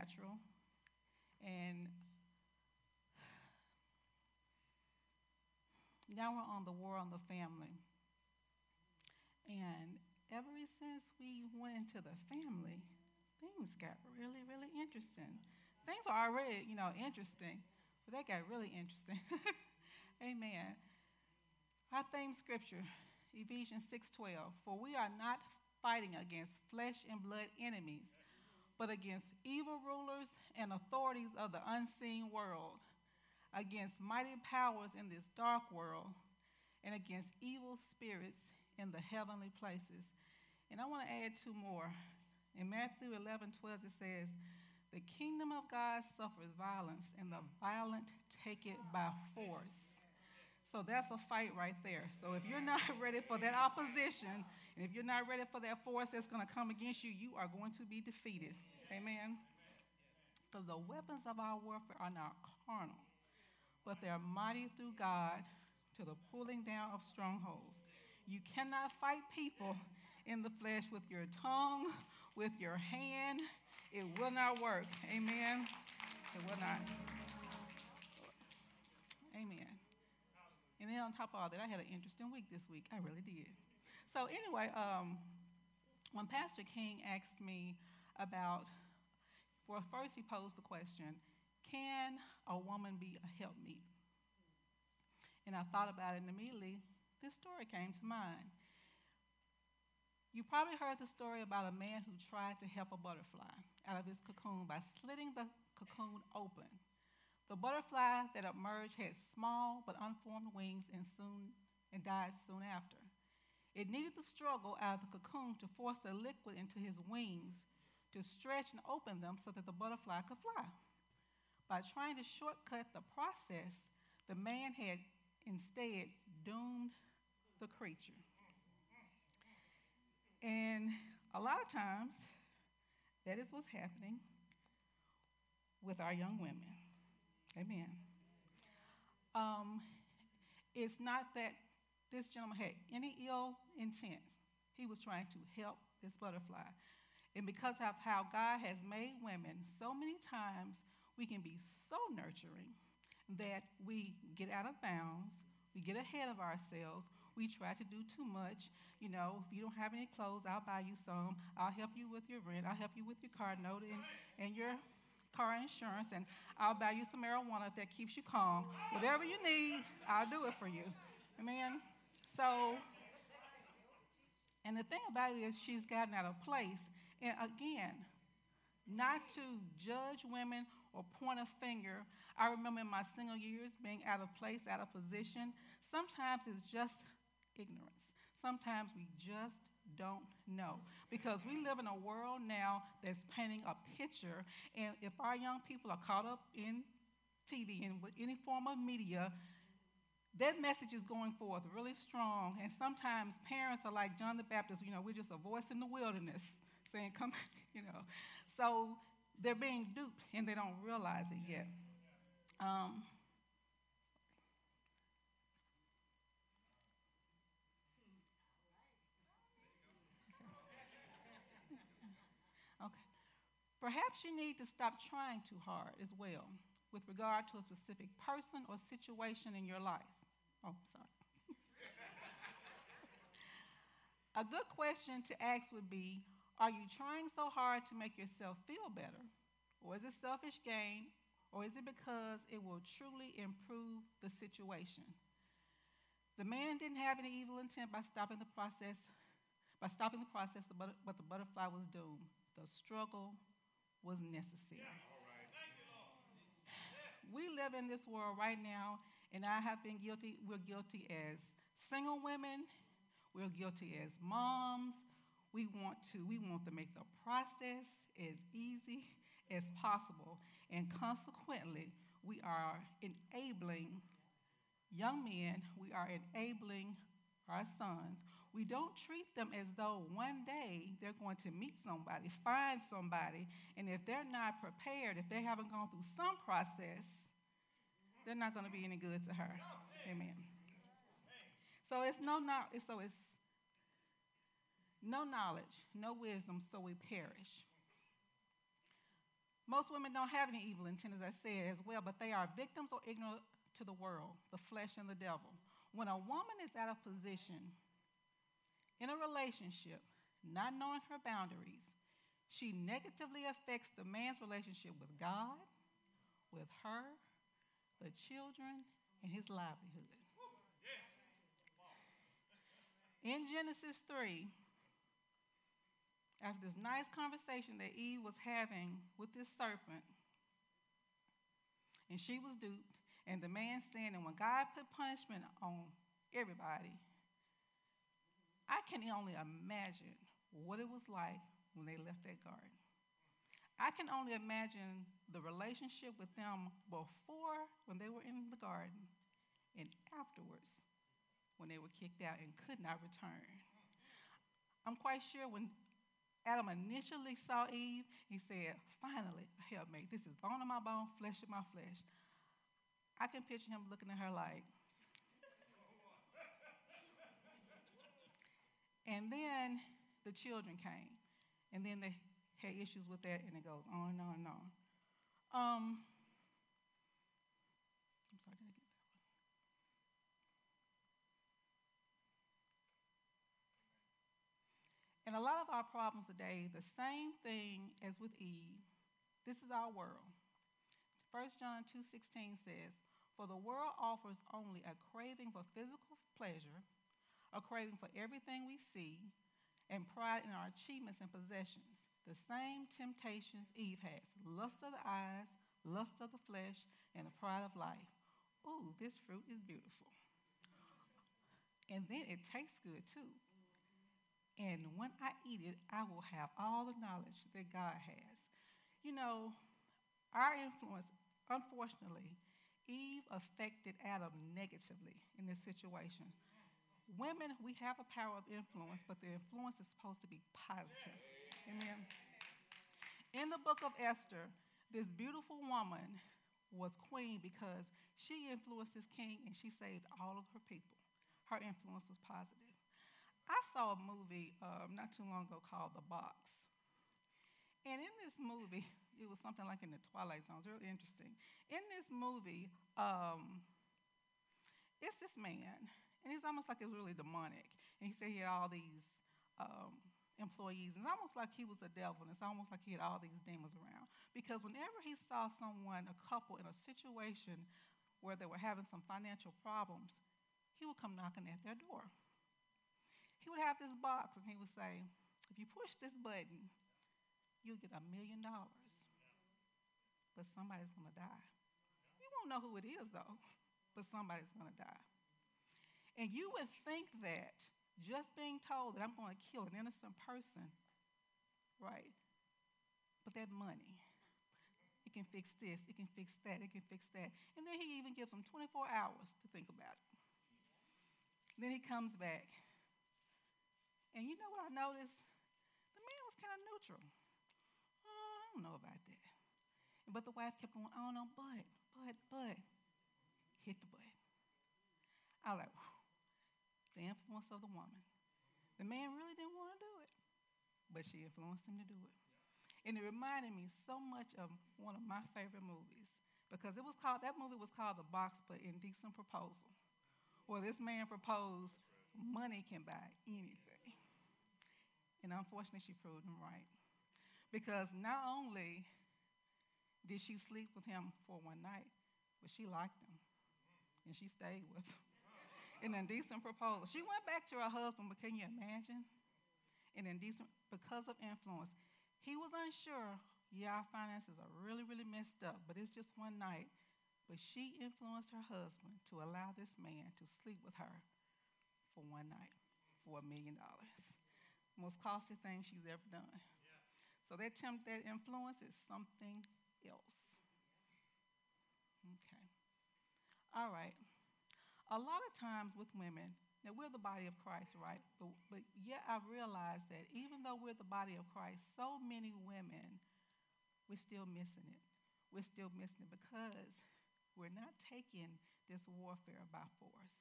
supernatural, and now we're on the war on the family. And ever since we went into the family, things got really, really interesting. Things are already, you know, interesting, but they got really interesting. Amen. Our theme scripture, Ephesians 6:12, for we are not fighting against flesh and blood enemies, but against evil rulers and authorities of the unseen world, against mighty powers in this dark world, and against evil spirits in the heavenly places. And I want to add two more. In Matthew 11 12, it says, The kingdom of God suffers violence, and the violent take it by force. So that's a fight right there. So if you're not ready for that opposition, and if you're not ready for that force that's going to come against you, you are going to be defeated. Amen. Because the weapons of our warfare are not carnal, but they're mighty through God to the pulling down of strongholds. You cannot fight people in the flesh with your tongue, with your hand. It will not work. Amen. It will not. Amen. And then on top of all that, I had an interesting week this week. I really did. So anyway, um, when Pastor King asked me about, well, first he posed the question, can a woman be a helpmeet? And I thought about it, and immediately this story came to mind. You probably heard the story about a man who tried to help a butterfly out of his cocoon by slitting the cocoon open. The butterfly that emerged had small but unformed wings and soon and died soon after. It needed the struggle out of the cocoon to force the liquid into his wings to stretch and open them so that the butterfly could fly. By trying to shortcut the process, the man had instead doomed the creature. And a lot of times, that is what's happening with our young women. Amen. Um, it's not that this gentleman had any ill intent. He was trying to help this butterfly. And because of how God has made women, so many times we can be so nurturing that we get out of bounds, we get ahead of ourselves, we try to do too much. You know, if you don't have any clothes, I'll buy you some. I'll help you with your rent. I'll help you with your car note and, and your car insurance, and I'll buy you some marijuana that keeps you calm. Whatever you need, I'll do it for you. Amen? So, and the thing about it is, she's gotten out of place. And again, not to judge women or point a finger. I remember in my single years being out of place, out of position. Sometimes it's just ignorance. Sometimes we just don't know. Because we live in a world now that's painting a picture, and if our young people are caught up in TV and with any form of media, that message is going forth really strong. And sometimes parents are like John the Baptist, you know, we're just a voice in the wilderness saying, come, you know. So they're being duped and they don't realize it yet. Um, Perhaps you need to stop trying too hard as well with regard to a specific person or situation in your life. Oh, sorry. a good question to ask would be Are you trying so hard to make yourself feel better? Or is it selfish gain? Or is it because it will truly improve the situation? The man didn't have any evil intent by stopping the process, by stopping the process, but the butterfly was doomed. The struggle was necessary. We live in this world right now, and I have been guilty, we're guilty as single women, we're guilty as moms. We want to, we want to make the process as easy as possible. And consequently, we are enabling young men, we are enabling our sons we don't treat them as though one day they're going to meet somebody, find somebody, and if they're not prepared, if they haven't gone through some process, they're not going to be any good to her. Amen. So it's no so it's no knowledge, no wisdom, so we perish. Most women don't have any evil intent, as I said, as well, but they are victims or ignorant to the world, the flesh, and the devil. When a woman is out of position in a relationship, not knowing her boundaries, she negatively affects the man's relationship with God, with her, the children, and his livelihood. In Genesis 3, after this nice conversation that Eve was having with this serpent, and she was duped, and the man sinned, and when God put punishment on everybody, I can only imagine what it was like when they left that garden. I can only imagine the relationship with them before when they were in the garden and afterwards when they were kicked out and could not return. I'm quite sure when Adam initially saw Eve, he said, Finally, helpmate. This is bone of my bone, flesh of my flesh. I can picture him looking at her like, and then the children came, and then they had issues with that, and it goes on and on and on. Um, And a lot of our problems today, the same thing as with Eve, this is our world. 1 John 2:16 says, "For the world offers only a craving for physical pleasure, a craving for everything we see, and pride in our achievements and possessions. The same temptations Eve has: lust of the eyes, lust of the flesh, and the pride of life. Ooh, this fruit is beautiful. And then it tastes good too. And when I eat it, I will have all the knowledge that God has. You know, our influence, unfortunately, Eve affected Adam negatively in this situation. Women, we have a power of influence, but the influence is supposed to be positive. Amen. In the book of Esther, this beautiful woman was queen because she influenced this king and she saved all of her people. Her influence was positive. I saw a movie um, not too long ago called The Box. And in this movie, it was something like in the Twilight Zone. It's really interesting. In this movie, um, it's this man, and he's almost like it's really demonic. And he said he had all these um, employees, and it's almost like he was a devil, and it's almost like he had all these demons around. Because whenever he saw someone, a couple, in a situation where they were having some financial problems, he would come knocking at their door he would have this box and he would say, if you push this button, you'll get a million dollars. But somebody's going to die. You won't know who it is, though, but somebody's going to die. And you would think that just being told that I'm going to kill an innocent person, right? But that money, it can fix this, it can fix that, it can fix that. And then he even gives them 24 hours to think about it. Then he comes back and you know what I noticed? The man was kind of neutral. Oh, I don't know about that. But the wife kept going, I don't know, but, but, but, hit the button. I was like. The influence of the woman. The man really didn't want to do it, but she influenced him to do it. And it reminded me so much of one of my favorite movies because it was called, that movie was called The Box but Indecent Proposal, where this man proposed money can buy anything. And unfortunately, she proved him right. Because not only did she sleep with him for one night, but she liked him. And she stayed with him. An indecent proposal. She went back to her husband, but can you imagine? An indecent, because of influence. He was unsure. Yeah, our finances are really, really messed up, but it's just one night. But she influenced her husband to allow this man to sleep with her for one night for a million dollars most costly thing she's ever done. Yeah. So that temp, that influence is something else. Okay. All right. A lot of times with women, now we're the body of Christ, right? But, but yet I realize that even though we're the body of Christ, so many women, we're still missing it. We're still missing it because we're not taking this warfare by force.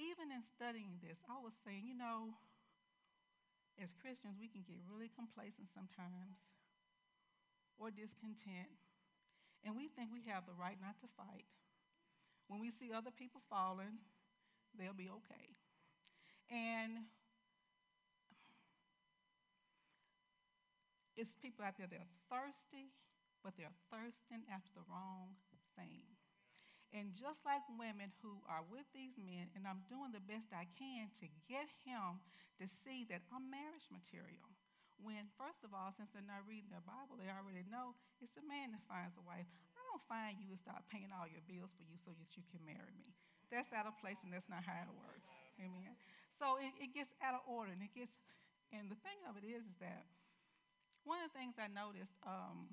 Even in studying this, I was saying, you know, as Christians, we can get really complacent sometimes, or discontent, and we think we have the right not to fight. When we see other people falling, they'll be okay. And it's people out there that are thirsty, but they're thirsting after the wrong thing. And just like women who are with these men, and I'm doing the best I can to get him to see that I'm marriage material. When, first of all, since they're not reading their Bible, they already know it's the man that finds the wife. I don't find you and start paying all your bills for you so that you can marry me. That's out of place, and that's not how it works. Amen. So it, it gets out of order, and it gets. And the thing of it is, is that one of the things I noticed. Um,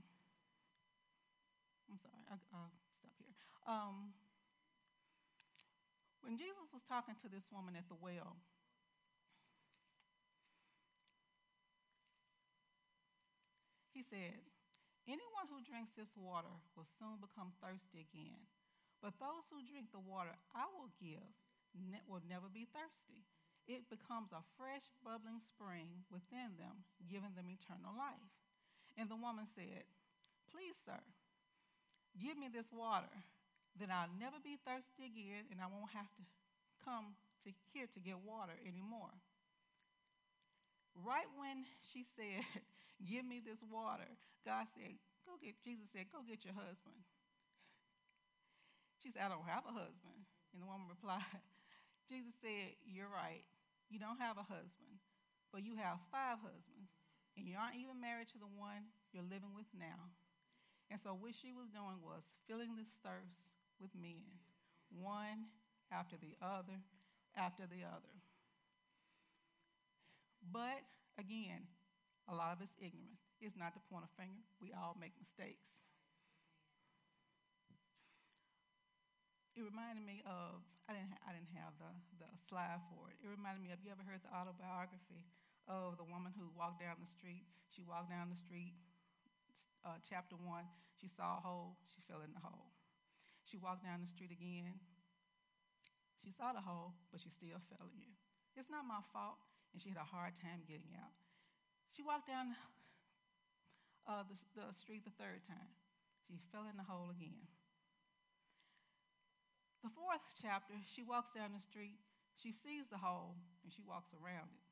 I'm sorry. I, uh, um, when Jesus was talking to this woman at the well, he said, Anyone who drinks this water will soon become thirsty again. But those who drink the water I will give ne- will never be thirsty. It becomes a fresh, bubbling spring within them, giving them eternal life. And the woman said, Please, sir, give me this water then I'll never be thirsty again and I won't have to come to here to get water anymore. Right when she said, Give me this water, God said, Go get, Jesus said, Go get your husband. She said, I don't have a husband. And the woman replied, Jesus said, You're right. You don't have a husband, but you have five husbands, and you aren't even married to the one you're living with now. And so, what she was doing was filling this thirst with men, one after the other after the other. But again, a lot of it's ignorance. It's not to point a finger. We all make mistakes. It reminded me of, I didn't, ha- I didn't have the, the slide for it. It reminded me of, you ever heard the autobiography of the woman who walked down the street? She walked down the street, uh, chapter one, she saw a hole, she fell in the hole. She walked down the street again. She saw the hole, but she still fell in. It's not my fault, and she had a hard time getting out. She walked down uh, the, the street the third time. She fell in the hole again. The fourth chapter, she walks down the street. She sees the hole, and she walks around it.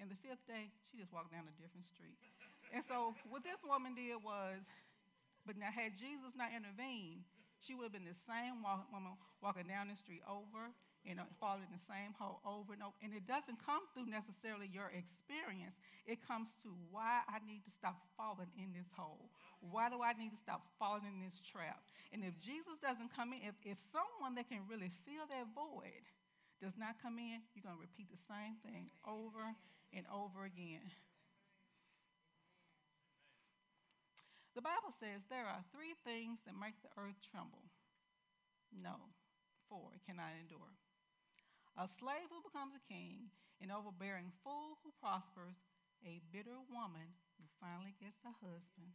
And the fifth day, she just walked down a different street. and so what this woman did was, but now had Jesus not intervened, she would have been the same woman walking down the street over, you know, falling in the same hole over and over. And it doesn't come through necessarily your experience. It comes to why I need to stop falling in this hole. Why do I need to stop falling in this trap? And if Jesus doesn't come in, if, if someone that can really fill that void does not come in, you're going to repeat the same thing over and over again. The Bible says there are three things that make the earth tremble. No, four it cannot endure. A slave who becomes a king, an overbearing fool who prospers, a bitter woman who finally gets a husband,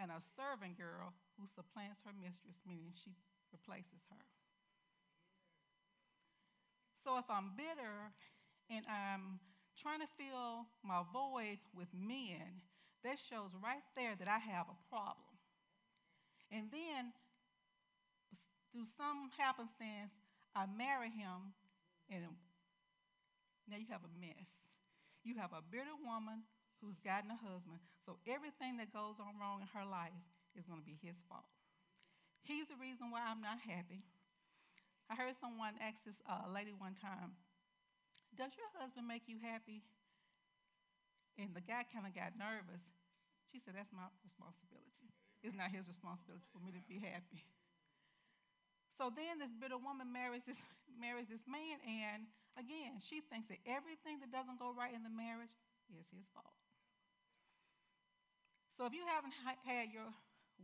and a servant girl who supplants her mistress, meaning she replaces her. So if I'm bitter and I'm trying to fill my void with men, that shows right there that I have a problem. And then, through some happenstance, I marry him, and now you have a mess. You have a bitter woman who's gotten a husband, so everything that goes on wrong in her life is going to be his fault. He's the reason why I'm not happy. I heard someone ask this uh, lady one time, Does your husband make you happy? And the guy kind of got nervous. She said, That's my responsibility. It's not his responsibility for me to be happy. So then this bitter woman marries this, marries this man, and again, she thinks that everything that doesn't go right in the marriage is his fault. So if you haven't had your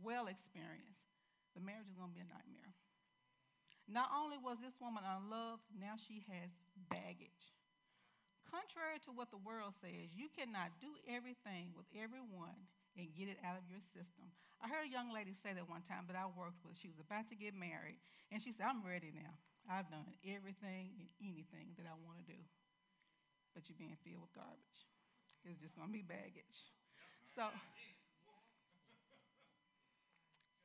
well experience, the marriage is going to be a nightmare. Not only was this woman unloved, now she has baggage. Contrary to what the world says, you cannot do everything with everyone and get it out of your system. I heard a young lady say that one time that I worked with. She was about to get married, and she said, I'm ready now. I've done everything and anything that I want to do. But you're being filled with garbage. It's just going to be baggage. So,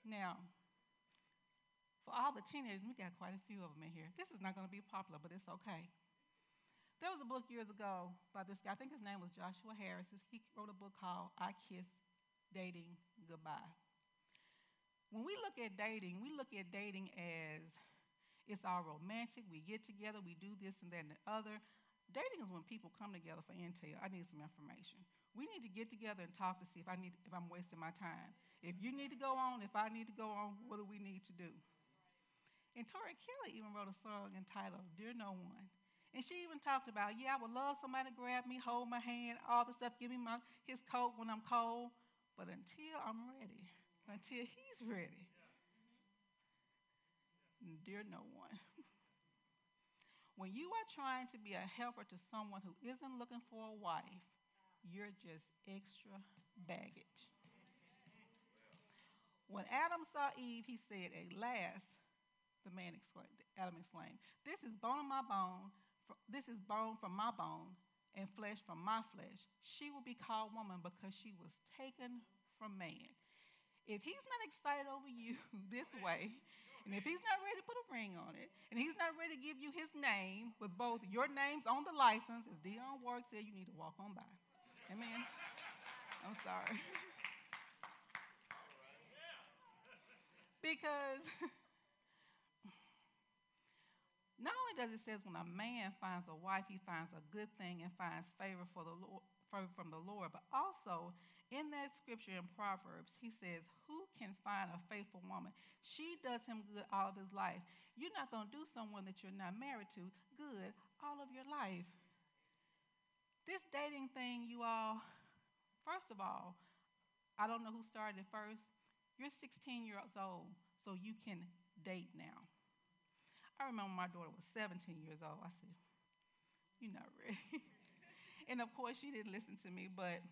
Now, for all the teenagers, we got quite a few of them in here. This is not going to be popular, but it's okay. There was a book years ago by this guy, I think his name was Joshua Harris. He wrote a book called I Kiss Dating Goodbye. When we look at dating, we look at dating as it's all romantic. We get together, we do this and that and the other. Dating is when people come together for intel. I need some information. We need to get together and talk to see if I need if I'm wasting my time. If you need to go on, if I need to go on, what do we need to do? And Tori Kelly even wrote a song entitled Dear No One. And she even talked about, yeah, I would love somebody to grab me, hold my hand, all the stuff, give me my, his coat when I'm cold. But until I'm ready, until he's ready, dear no one. when you are trying to be a helper to someone who isn't looking for a wife, you're just extra baggage. When Adam saw Eve, he said, At last, the man exclaimed, Adam exclaimed, This is bone of my bone, this is bone from my bone and flesh from my flesh. She will be called woman because she was taken from man. If he's not excited over you this way, and if he's not ready to put a ring on it, and he's not ready to give you his name with both your names on the license, as Dionne Warwick said, you need to walk on by. Amen. I'm sorry. because not only does it says when a man finds a wife, he finds a good thing and finds favor for the Lord, from the Lord, but also in that scripture in Proverbs, he says, Who can find a faithful woman? She does him good all of his life. You're not going to do someone that you're not married to good all of your life. This dating thing, you all, first of all, I don't know who started it first. You're 16 years old, so you can date now. I remember my daughter was 17 years old. I said, You're not ready. and of course, she didn't listen to me, but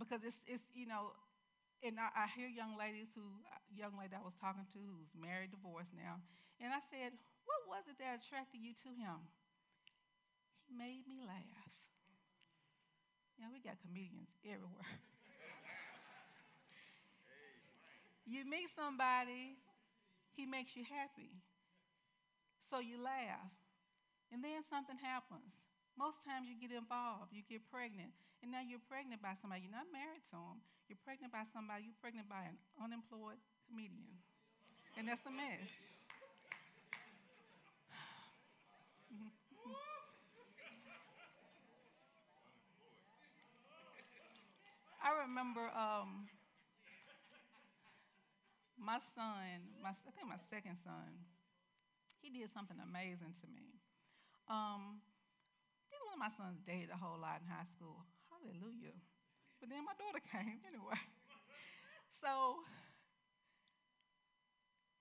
because it's, it's you know, and I, I hear young ladies who, young lady I was talking to who's married, divorced now, and I said, What was it that attracted you to him? He made me laugh. Yeah, we got comedians everywhere. you meet somebody, he makes you happy. So you laugh. And then something happens. Most times you get involved, you get pregnant, and now you're pregnant by somebody. You're not married to them. You're pregnant by somebody. You're pregnant by an unemployed comedian. And that's a mess. I remember um, my son, my, I think my second son, he did something amazing to me. Um, one of my sons dated a whole lot in high school. Hallelujah. But then my daughter came anyway. so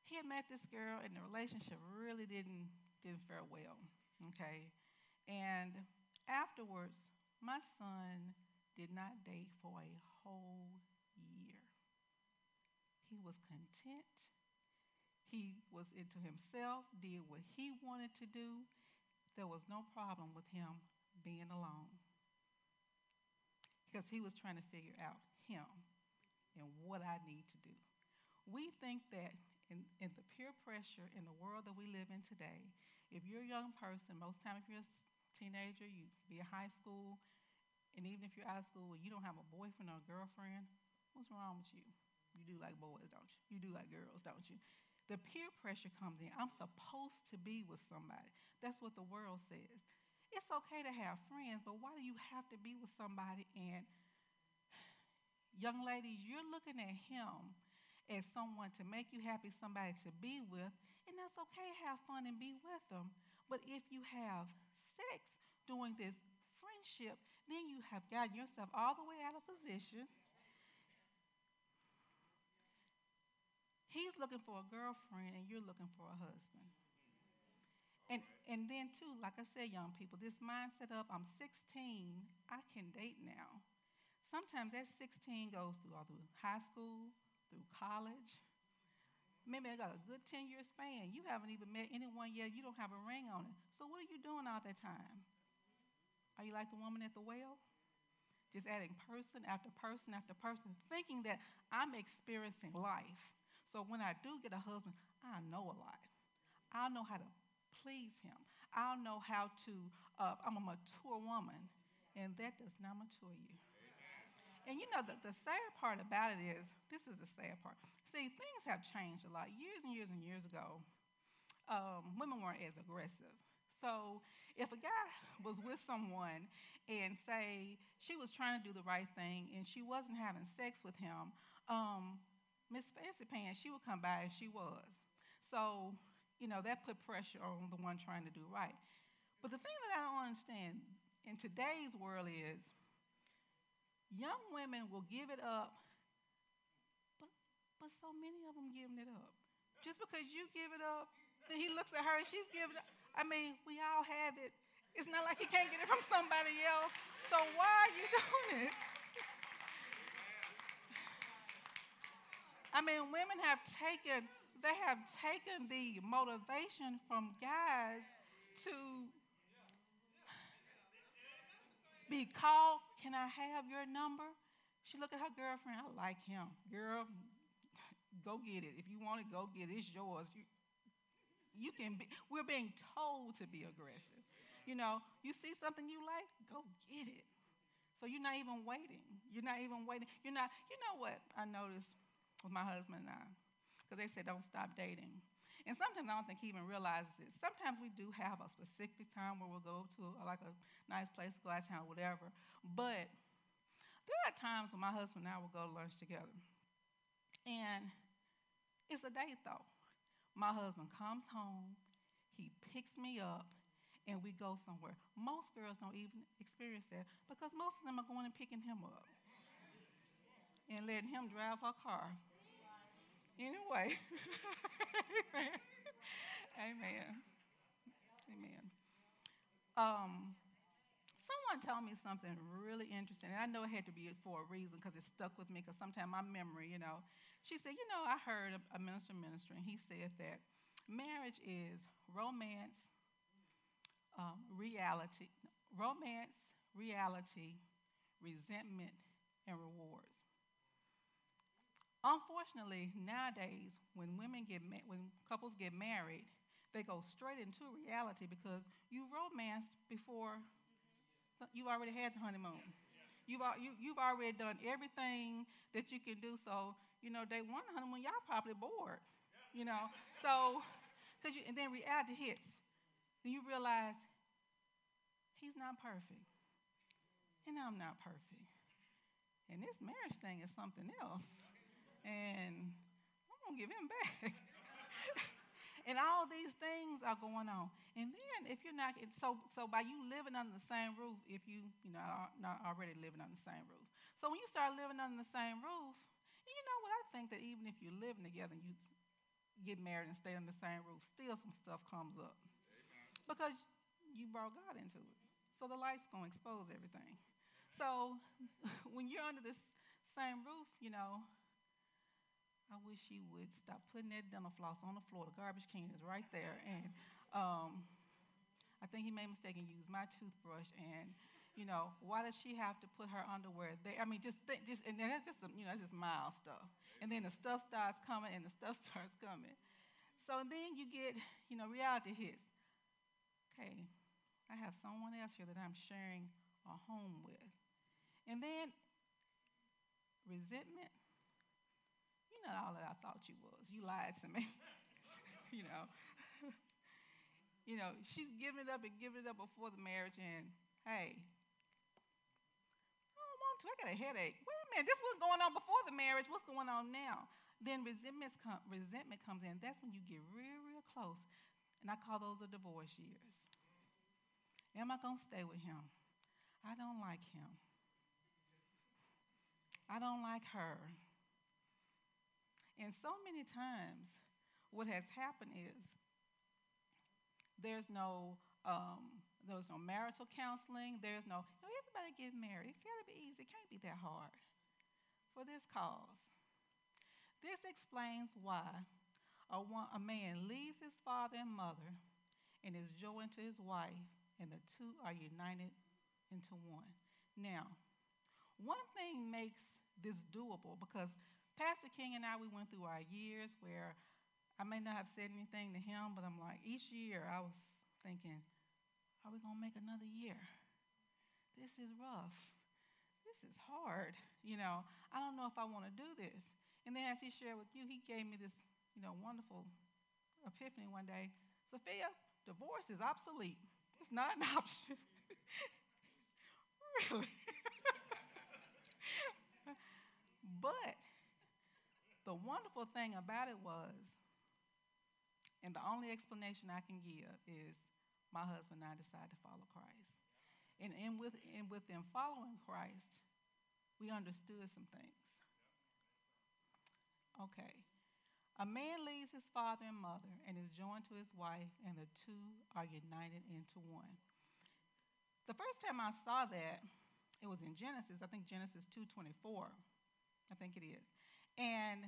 he had met this girl, and the relationship really didn't didn't fare well. Okay, and afterwards, my son did not date for a whole year. He was content he was into himself, did what he wanted to do. There was no problem with him being alone because he was trying to figure out him and what I need to do. We think that in, in the peer pressure in the world that we live in today, if you're a young person, most time if you're a teenager, you be in high school, and even if you're out of school and you don't have a boyfriend or a girlfriend, what's wrong with you? You do like boys, don't you? You do like girls, don't you? The peer pressure comes in. I'm supposed to be with somebody. That's what the world says. It's okay to have friends, but why do you have to be with somebody? And young ladies, you're looking at him as someone to make you happy, somebody to be with, and that's okay. Have fun and be with them. But if you have sex during this friendship, then you have gotten yourself all the way out of position He's looking for a girlfriend and you're looking for a husband. And, and then, too, like I said, young people, this mindset of I'm 16, I can date now. Sometimes that 16 goes through all through high school, through college. Maybe I got a good 10 year span. You haven't even met anyone yet. You don't have a ring on it. So, what are you doing all that time? Are you like the woman at the well? Just adding person after person after person, thinking that I'm experiencing life. So when I do get a husband, I know a lot. I'll know how to please him. I'll know how to, uh, I'm a mature woman, and that does not mature you. And you know, the, the sad part about it is this is the sad part. See, things have changed a lot. Years and years and years ago, um, women weren't as aggressive. So if a guy was with someone and say she was trying to do the right thing and she wasn't having sex with him, um, Miss Fancy Pants, she would come by and she was. So, you know, that put pressure on the one trying to do right. But the thing that I don't understand in today's world is young women will give it up, but, but so many of them giving it up. Just because you give it up, then he looks at her and she's giving up. I mean, we all have it. It's not like you can't get it from somebody else. So why are you doing it? I mean, women have taken, they have taken the motivation from guys to be called, can I have your number? She looked at her girlfriend, I like him. Girl, go get it. If you want it, go get it. It's yours. You, you can be, we're being told to be aggressive. You know, you see something you like, go get it. So you're not even waiting. You're not even waiting. You're not, you know what I noticed with my husband and I? Because they said don't stop dating. And sometimes I don't think he even realizes it. Sometimes we do have a specific time where we'll go to a, like a nice place, go out of town, whatever. But there are times when my husband and I will go to lunch together. And it's a date though. My husband comes home, he picks me up, and we go somewhere. Most girls don't even experience that because most of them are going and picking him up and letting him drive her car. Anyway, amen. Amen. Amen. Um, someone told me something really interesting, and I know it had to be for a reason because it stuck with me because sometimes my memory, you know, she said, You know, I heard a minister ministering. He said that marriage is romance, um, reality, romance, reality, resentment, and rewards. Unfortunately, nowadays, when women get ma- when couples get married, they go straight into reality because you romanced before you already had the honeymoon. You've, you, you've already done everything that you can do. So you know, day one honeymoon, y'all probably bored, you know. So, cause you, and then reality hits. Then you realize he's not perfect, and I'm not perfect. And this marriage thing is something else. And I'm going to give him back. and all these things are going on. And then if you're not, so, so by you living under the same roof, if you, you know, are not already living under the same roof. So when you start living under the same roof, you know what? I think that even if you're living together and you get married and stay under the same roof, still some stuff comes up. Amen. Because you brought God into it. So the light's going to expose everything. So when you're under this same roof, you know, I wish you would stop putting that dental floss on the floor. The garbage can is right there. And um, I think he made a mistake and used my toothbrush and you know, why does she have to put her underwear there? I mean, just think, just and that's just some, you know, that's just mild stuff. And then the stuff starts coming, and the stuff starts coming. So then you get, you know, reality hits. Okay, I have someone else here that I'm sharing a home with, and then resentment. You're not all that I thought you was. You lied to me. you know. you know, she's giving it up and giving it up before the marriage, and hey, Oh, mom, to. I got a headache. Wait a minute. This was going on before the marriage. What's going on now? Then resentment, com- resentment comes in. That's when you get real, real close. And I call those the divorce years. Am I going to stay with him? I don't like him. I don't like her. And so many times, what has happened is there's no um, there's no marital counseling. There's no, you know, everybody get married. It's got to be easy. It can't be that hard for this cause. This explains why a, a man leaves his father and mother and is joined to his wife, and the two are united into one. Now, one thing makes this doable because Pastor King and I, we went through our years where I may not have said anything to him, but I'm like, each year I was thinking, are we going to make another year? This is rough. This is hard. You know, I don't know if I want to do this. And then as he shared with you, he gave me this, you know, wonderful epiphany one day. Sophia, divorce is obsolete. It's not an option. really. but the wonderful thing about it was, and the only explanation I can give is my husband and I decided to follow Christ. And, and, with, and with them following Christ, we understood some things. Okay. A man leaves his father and mother and is joined to his wife, and the two are united into one. The first time I saw that, it was in Genesis. I think Genesis 2:24. I think it is. And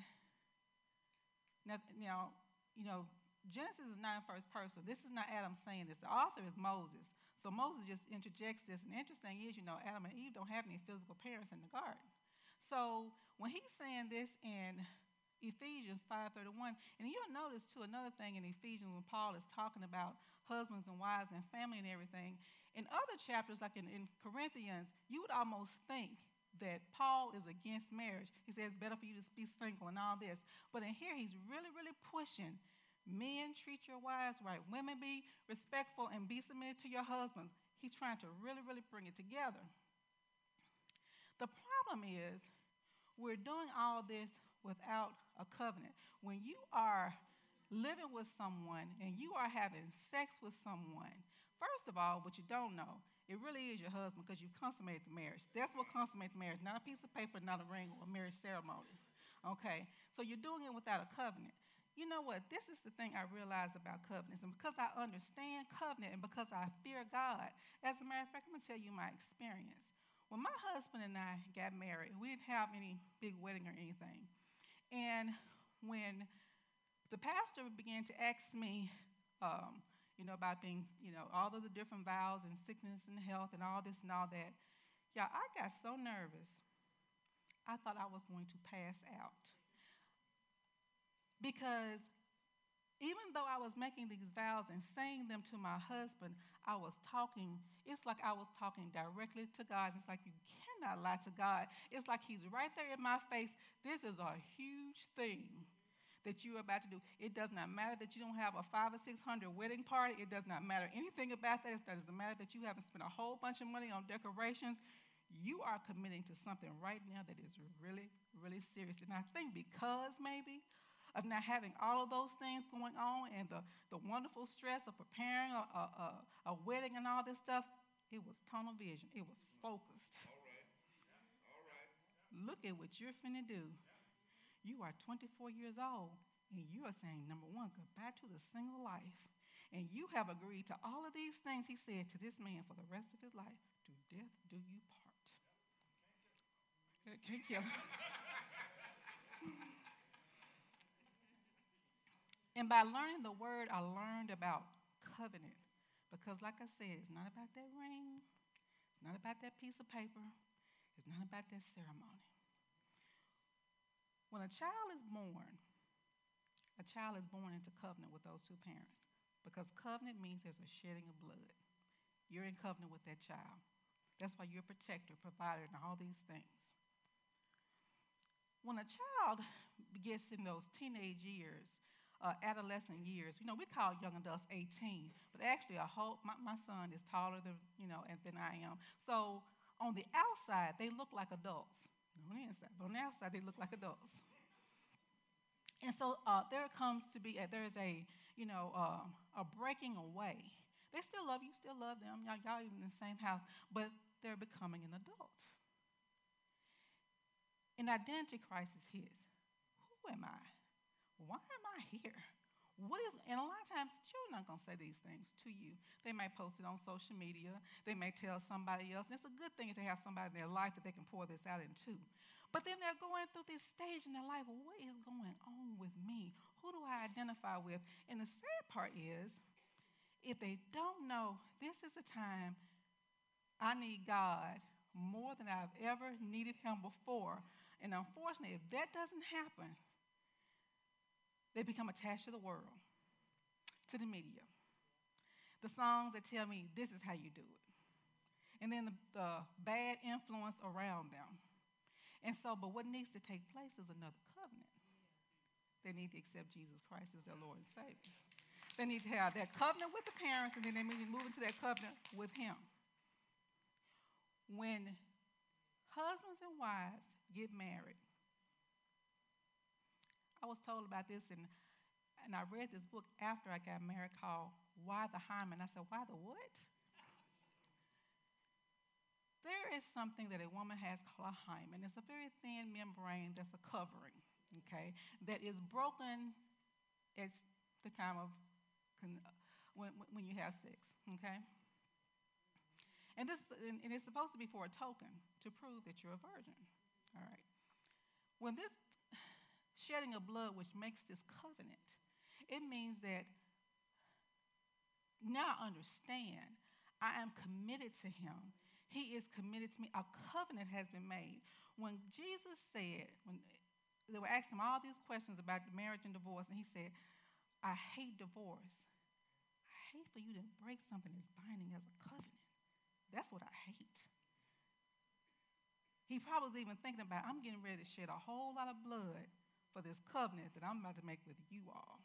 you know, you know, Genesis is not in first person. This is not Adam saying this. The author is Moses. So Moses just interjects this. And interesting is, you know, Adam and Eve don't have any physical parents in the garden. So when he's saying this in Ephesians 5:31, and you'll notice too another thing in Ephesians when Paul is talking about husbands and wives and family and everything. In other chapters, like in, in Corinthians, you would almost think that Paul is against marriage. He says, it's better for you to be single and all this. But in here, he's really, really pushing Men, treat your wives right. Women, be respectful and be submitted to your husbands. He's trying to really, really bring it together. The problem is, we're doing all this without a covenant. When you are living with someone and you are having sex with someone, first of all, what you don't know, it really is your husband because you've consummated the marriage. That's what consummates marriage, not a piece of paper, not a ring or a marriage ceremony. Okay? So you're doing it without a covenant you know what? This is the thing I realize about covenants. And because I understand covenant and because I fear God, as a matter of fact, I'm going to tell you my experience. When my husband and I got married, we didn't have any big wedding or anything. And when the pastor began to ask me, um, you know, about being, you know, all of the different vows and sickness and health and all this and all that, yeah, I got so nervous, I thought I was going to pass out. Because even though I was making these vows and saying them to my husband, I was talking, it's like I was talking directly to God. It's like you cannot lie to God. It's like He's right there in my face. This is a huge thing that you're about to do. It does not matter that you don't have a five or six hundred wedding party. It does not matter anything about that. It doesn't matter that you haven't spent a whole bunch of money on decorations. You are committing to something right now that is really, really serious. And I think because maybe of not having all of those things going on and the, the wonderful stress of preparing a, a, a, a wedding and all this stuff, it was tunnel vision. It was focused. All right. All right. Look at what you're finna do. You are 24 years old, and you are saying, number one, goodbye to the single life. And you have agreed to all of these things he said to this man for the rest of his life. To death do you part. Can't kill. And by learning the word, I learned about covenant. Because, like I said, it's not about that ring, it's not about that piece of paper, it's not about that ceremony. When a child is born, a child is born into covenant with those two parents. Because covenant means there's a shedding of blood. You're in covenant with that child. That's why you're a protector, provider, and all these things. When a child gets in those teenage years, uh, adolescent years. You know, we call young adults 18, but actually, a whole, my, my son is taller than, you know, than I am. So on the outside, they look like adults. On the inside, but on the outside, they look like adults. And so uh, there comes to be, a, there's a, you know, uh, a breaking away. They still love you, still love them. Y'all, y'all even in the same house, but they're becoming an adult. An identity crisis hits. Who am I? Why am I here? What is, and a lot of times, children aren't going to say these things to you. They may post it on social media. They may tell somebody else. And it's a good thing if they have somebody in their life that they can pour this out into. But then they're going through this stage in their life. What is going on with me? Who do I identify with? And the sad part is, if they don't know this is a time I need God more than I've ever needed Him before. And unfortunately, if that doesn't happen, they become attached to the world, to the media, the songs that tell me this is how you do it, and then the, the bad influence around them. And so, but what needs to take place is another covenant. They need to accept Jesus Christ as their Lord and Savior. They need to have that covenant with the parents, and then they need to move into that covenant with Him. When husbands and wives get married, I was told about this, and, and I read this book after I got married called Why the Hymen. I said, Why the what? There is something that a woman has called a hymen. It's a very thin membrane that's a covering, okay, that is broken at the time of when, when you have sex, okay? And, this, and it's supposed to be for a token to prove that you're a virgin, all right? When this shedding of blood, which makes this covenant, it means that now I understand I am committed to him he is committed to me. A covenant has been made. When Jesus said, when they were asking him all these questions about marriage and divorce, and he said, I hate divorce. I hate for you to break something as binding as a covenant. That's what I hate. He probably was even thinking about, I'm getting ready to shed a whole lot of blood for this covenant that I'm about to make with you all.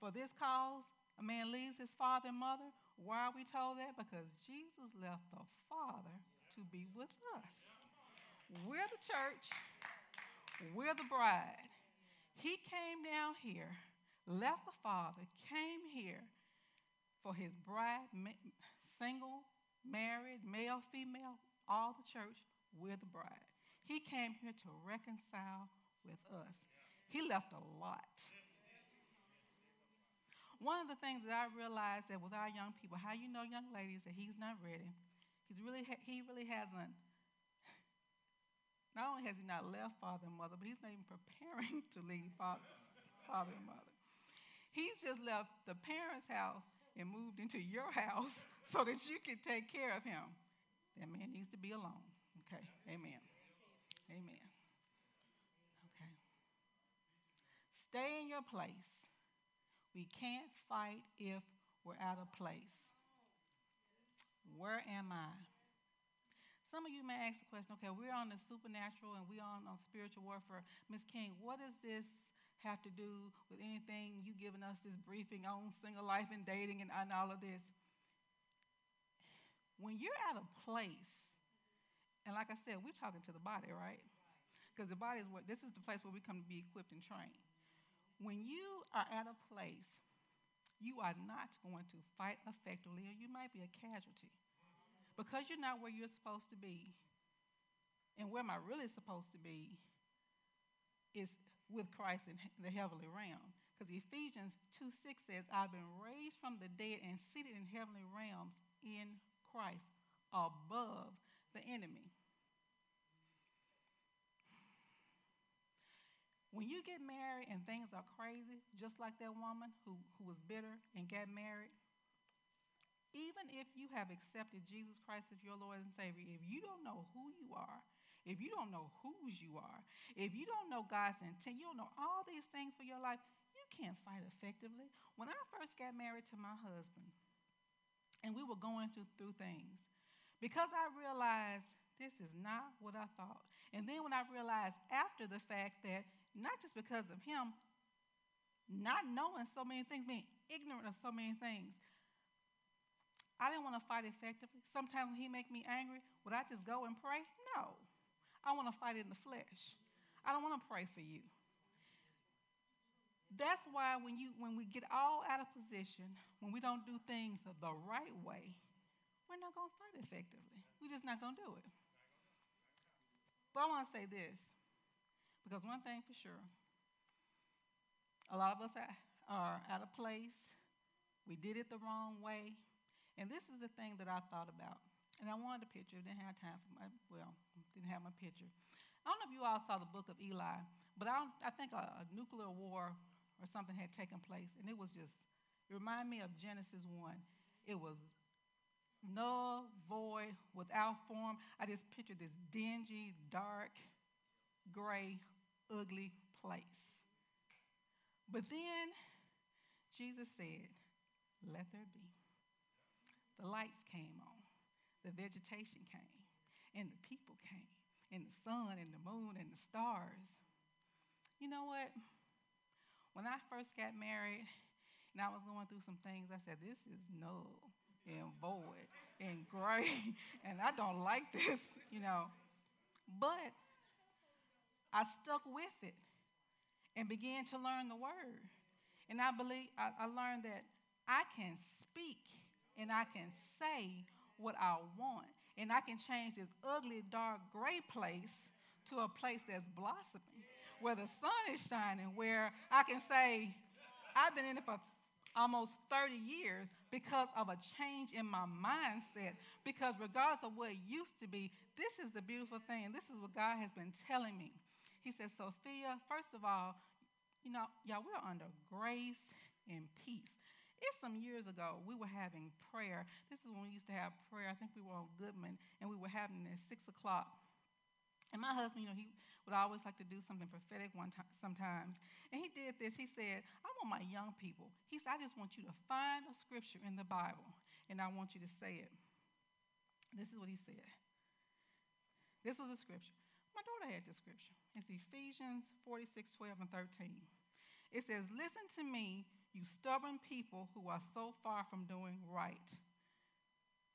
For this cause, a man leaves his father and mother, why are we told that? Because Jesus left the Father to be with us. We're the church, we're the bride. He came down here, left the Father, came here for his bride, single, married, male, female, all the church, we're the bride. He came here to reconcile with us. He left a lot. One of the things that I realized that with our young people, how you know young ladies that he's not ready, he's really he really hasn't. Not only has he not left father and mother, but he's not even preparing to leave father, father and mother. He's just left the parents' house and moved into your house so that you can take care of him. That man needs to be alone. Okay. Amen. Amen. Okay. Stay in your place. We can't fight if we're out of place. Where am I? Some of you may ask the question, okay, we're on the supernatural and we're on, on spiritual warfare. Ms. King, what does this have to do with anything you giving us this briefing on single life and dating and, and all of this? When you're out of place, and like I said, we're talking to the body, right? Because the body is what this is the place where we come to be equipped and trained. When you are at a place, you are not going to fight effectively, or you might be a casualty. Because you're not where you're supposed to be, and where am I really supposed to be, is with Christ in the heavenly realm. Because Ephesians 2 6 says, I've been raised from the dead and seated in heavenly realms in Christ above the enemy. When you get married and things are crazy, just like that woman who, who was bitter and got married, even if you have accepted Jesus Christ as your Lord and Savior, if you don't know who you are, if you don't know whose you are, if you don't know God's intent, you don't know all these things for your life, you can't fight effectively. When I first got married to my husband, and we were going through, through things, because I realized this is not what I thought. And then when I realized after the fact that not just because of him not knowing so many things, being ignorant of so many things. I didn't want to fight effectively. Sometimes when he make me angry, would I just go and pray? No. I want to fight in the flesh. I don't want to pray for you. That's why when you when we get all out of position, when we don't do things the right way, we're not going to fight effectively. We're just not going to do it. But I want to say this because one thing for sure, a lot of us are out of place. We did it the wrong way. And this is the thing that I thought about. And I wanted a picture. Didn't have time for my, well, didn't have my picture. I don't know if you all saw the book of Eli, but I, I think a, a nuclear war or something had taken place. And it was just, it reminded me of Genesis 1. It was null, void, without form. I just pictured this dingy, dark, gray, ugly place. But then Jesus said, Let there be. The lights came on, the vegetation came, and the people came, and the sun, and the moon, and the stars. You know what? When I first got married and I was going through some things, I said, This is null and void and gray, and I don't like this, you know. But I stuck with it and began to learn the word. And I believe I, I learned that I can speak and I can say what I want. And I can change this ugly, dark, gray place to a place that's blossoming, where the sun is shining, where I can say, I've been in it for almost 30 years because of a change in my mindset. Because regardless of what it used to be, this is the beautiful thing. This is what God has been telling me. He said, Sophia, first of all, you know, y'all, we're under grace and peace. It's some years ago, we were having prayer. This is when we used to have prayer. I think we were on Goodman, and we were having it at 6 o'clock. And my husband, you know, he would always like to do something prophetic one time, sometimes. And he did this. He said, I want my young people. He said, I just want you to find a scripture in the Bible, and I want you to say it. This is what he said. This was a scripture. My daughter had this scripture. It's Ephesians 46, 12, and 13. It says, Listen to me, you stubborn people who are so far from doing right.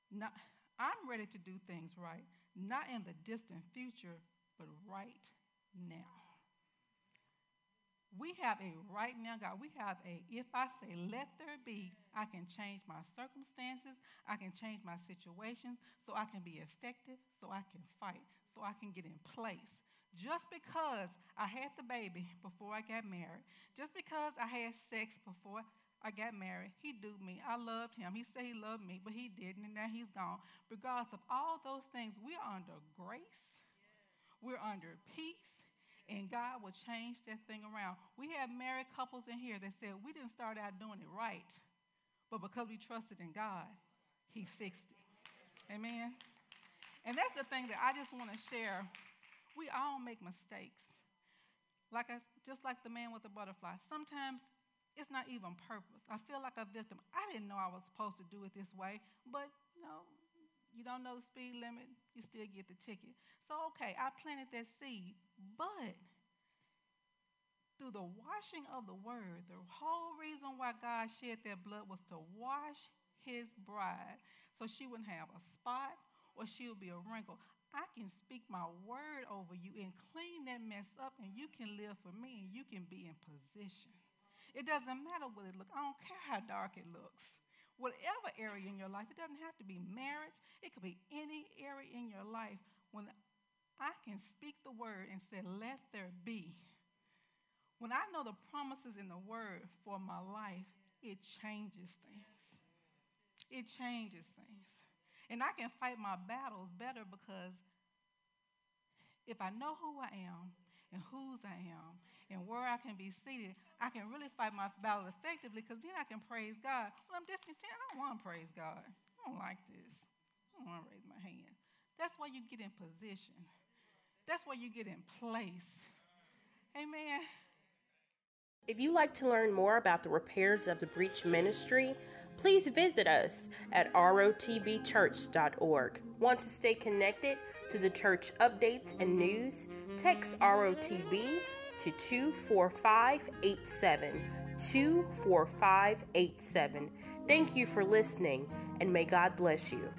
Not, I'm ready to do things right, not in the distant future, but right now. We have a right now, God. We have a, if I say, let there be, I can change my circumstances, I can change my situations, so I can be effective, so I can fight, so I can get in place. Just because I had the baby before I got married, just because I had sex before I got married, he do me. I loved him. He said he loved me, but he didn't, and now he's gone. Regardless of all those things, we're under grace, we're under peace, and God will change that thing around. We have married couples in here that said we didn't start out doing it right, but because we trusted in God, he fixed it. Amen. And that's the thing that I just want to share we all make mistakes. Like I, just like the man with the butterfly. Sometimes it's not even purpose. I feel like a victim. I didn't know I was supposed to do it this way, but you know, you don't know the speed limit, you still get the ticket. So okay, I planted that seed, but through the washing of the word, the whole reason why God shed that blood was to wash his bride so she wouldn't have a spot or she would be a wrinkle. I can speak my word over you and clean that mess up, and you can live for me, and you can be in position. It doesn't matter what it looks. I don't care how dark it looks. Whatever area in your life, it doesn't have to be marriage. It could be any area in your life. When I can speak the word and say, "Let there be," when I know the promises in the word for my life, it changes things. It changes things. And I can fight my battles better because if I know who I am and whose I am and where I can be seated, I can really fight my battle effectively because then I can praise God. When I'm discontent, I don't want to praise God. I don't like this. I don't want to raise my hand. That's why you get in position. That's where you get in place. Amen. If you'd like to learn more about the Repairers of the Breach ministry, please visit us at rotbchurch.org. Want to stay connected to the church updates and news? Text ROTB to 24587. 24587. Thank you for listening, and may God bless you.